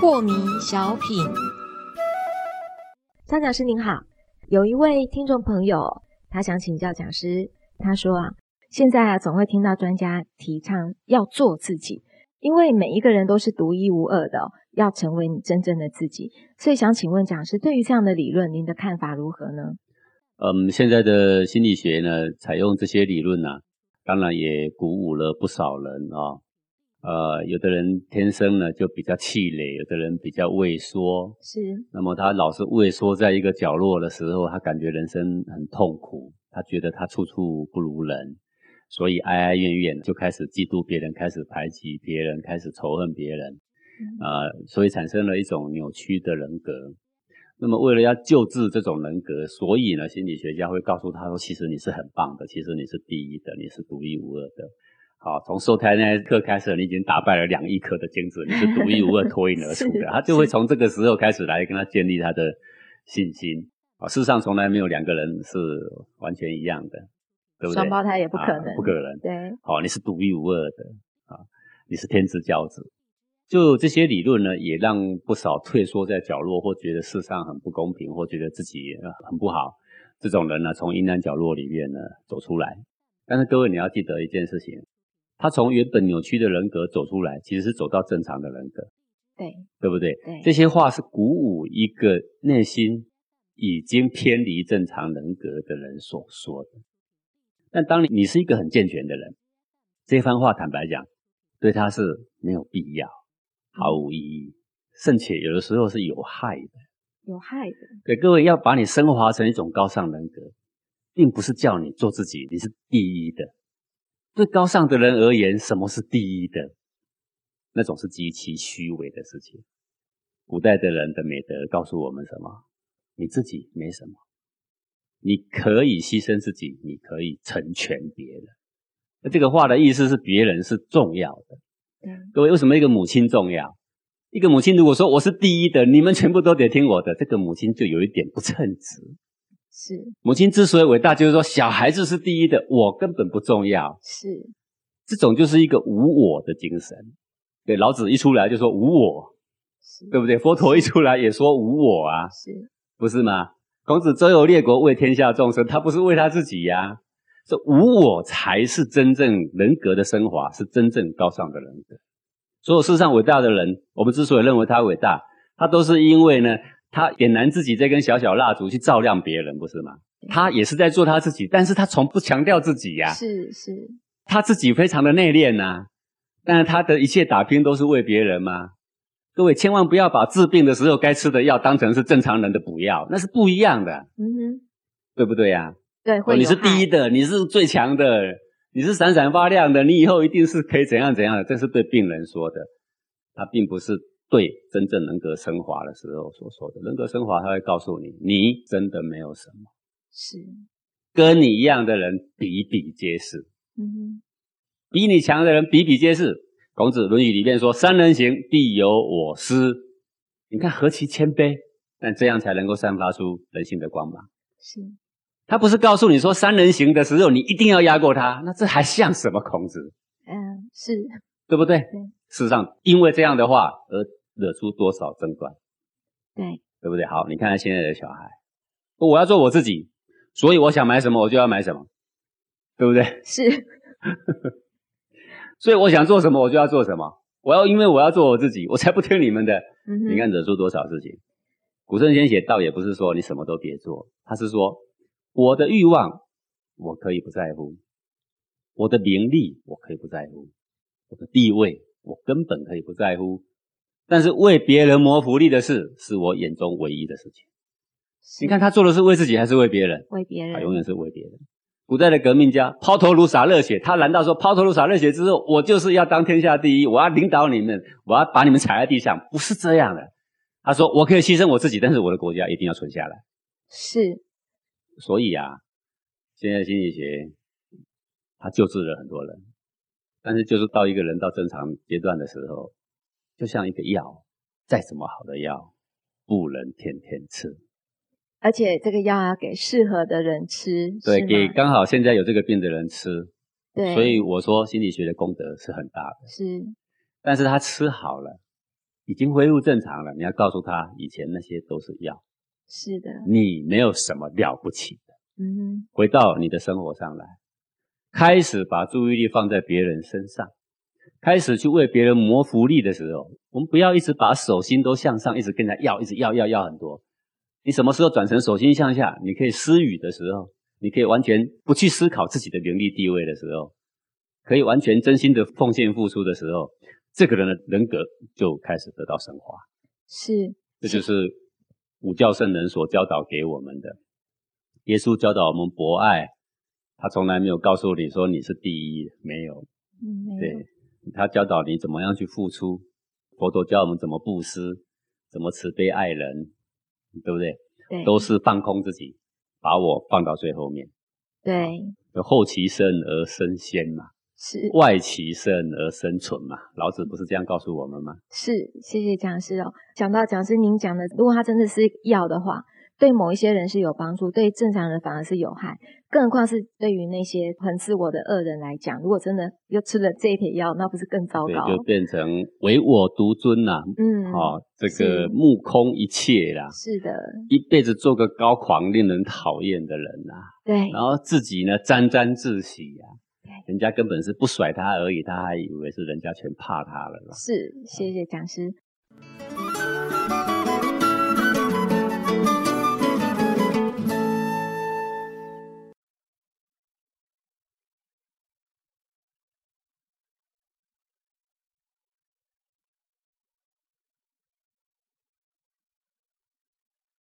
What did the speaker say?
破迷小品，张讲师您好，有一位听众朋友，他想请教讲师，他说啊，现在啊总会听到专家提倡要做自己，因为每一个人都是独一无二的，要成为你真正的自己，所以想请问讲师，对于这样的理论，您的看法如何呢？嗯，现在的心理学呢，采用这些理论呢，当然也鼓舞了不少人啊。呃，有的人天生呢就比较气馁，有的人比较畏缩，是。那么他老是畏缩在一个角落的时候，他感觉人生很痛苦，他觉得他处处不如人，所以哀哀怨怨，就开始嫉妒别人，开始排挤别人，开始仇恨别人，啊，所以产生了一种扭曲的人格。那么为了要救治这种人格，所以呢，心理学家会告诉他说，其实你是很棒的，其实你是第一的，你是独一无二的。好，从受胎那一刻开始，你已经打败了两亿颗的精子，你是独一无二、脱颖而出的。他就会从这个时候开始来跟他建立他的信心。啊，世上从来没有两个人是完全一样的，对不对？双胞胎也不可能，不可能。对，好，你是独一无二的啊，你是天之骄子。就这些理论呢，也让不少退缩在角落或觉得世上很不公平，或觉得自己很不好这种人呢，从阴暗角落里面呢走出来。但是各位，你要记得一件事情。他从原本扭曲的人格走出来，其实是走到正常的人格，对对不对？对，这些话是鼓舞一个内心已经偏离正常人格的人所说的。但当你你是一个很健全的人，这番话坦白讲，对他是没有必要，毫无意义，甚且有的时候是有害的。有害的。对各位，要把你升华成一种高尚人格，并不是叫你做自己，你是第一的。对高尚的人而言，什么是第一的？那种是极其虚伪的事情。古代的人的美德告诉我们什么？你自己没什么，你可以牺牲自己，你可以成全别人。那这个话的意思是，别人是重要的。各位，为什么一个母亲重要？一个母亲如果说我是第一的，你们全部都得听我的，这个母亲就有一点不称职。是母亲之所以伟大，就是说小孩子是第一的，我根本不重要。是这种就是一个无我的精神。对，老子一出来就说无我，对不对？佛陀一出来也说无我啊，是不是吗？孔子周游列国为天下众生，他不是为他自己呀。这无我才是真正人格的升华，是真正高尚的人格。所有世上伟大的人，我们之所以认为他伟大，他都是因为呢。他点燃自己这根小小蜡烛去照亮别人，不是吗？他也是在做他自己，但是他从不强调自己呀。是是，他自己非常的内敛呐，但是他的一切打拼都是为别人吗？各位千万不要把治病的时候该吃的药当成是正常人的补药，那是不一样的。嗯哼，对不对呀？对，你是第一的，你是最强的，你是闪闪发亮的，你以后一定是可以怎样怎样的，这是对病人说的，他并不是。对真正人格升华的时候所说的人格升华，他会告诉你，你真的没有什么，是跟你一样的人比比皆是，嗯，比你强的人比比皆是。孔子《论语》里面说：“三人行，必有我师。”你看何其谦卑，但这样才能够散发出人性的光芒。是，他不是告诉你说三人行的时候，你一定要压过他，那这还像什么孔子？嗯，是对不对？对，事实上，因为这样的话而。惹出多少争端？对，对不对？好，你看看现在的小孩，我要做我自己，所以我想买什么我就要买什么，对不对？是。所以我想做什么我就要做什么，我要因为我要做我自己，我才不听你们的。你看惹出多少事情？古圣先贤倒也不是说你什么都别做，他是说我的欲望我可以不在乎，我的名利我可以不在乎，我的地位我根本可以不在乎。但是为别人谋福利的事，是我眼中唯一的事情。你看他做的是为自己还是为别人？为别人。他永远是为别人。古代的革命家抛头颅洒热血，他难道说抛头颅洒热血之后，我就是要当天下第一，我要领导你们，我要把你们踩在地上？不是这样的。他说我可以牺牲我自己，但是我的国家一定要存下来。是。所以啊，现在心理学它救治了很多人，但是就是到一个人到正常阶段的时候。就像一个药，再怎么好的药，不能天天吃。而且这个药要给适合的人吃，对，给刚好现在有这个病的人吃。对，所以我说心理学的功德是很大的。是，但是他吃好了，已经恢复正常了。你要告诉他，以前那些都是药。是的，你没有什么了不起的。嗯哼，回到你的生活上来，开始把注意力放在别人身上，开始去为别人谋福利的时候，我们不要一直把手心都向上，一直跟人家要，一直要要要很多。你什么时候转成手心向下？你可以施予的时候，你可以完全不去思考自己的名利地位的时候，可以完全真心的奉献付出的时候，这个人的人格就开始得到升华。是，这就是五教圣人所教导给我们的。耶稣教导我们博爱，他从来没有告诉你说你是第一，没有。嗯，对，他教导你怎么样去付出。佛陀教我们怎么布施，怎么慈悲爱人。对不对？对，都是放空自己，把我放到最后面。对，后其身而身先嘛，是外其身而生存嘛。老子不是这样告诉我们吗？是，谢谢讲师哦。讲到讲师您讲的，如果他真的是药的话。对某一些人是有帮助，对正常人反而是有害。更何况是对于那些很自我的恶人来讲，如果真的又吃了这一帖药，那不是更糟糕？就变成唯我独尊呐。嗯，哦，这个目空一切啦。是的，一辈子做个高狂、令人讨厌的人呐。对。然后自己呢，沾沾自喜呀。对。人家根本是不甩他而已，他还以为是人家全怕他了。是，谢谢讲师。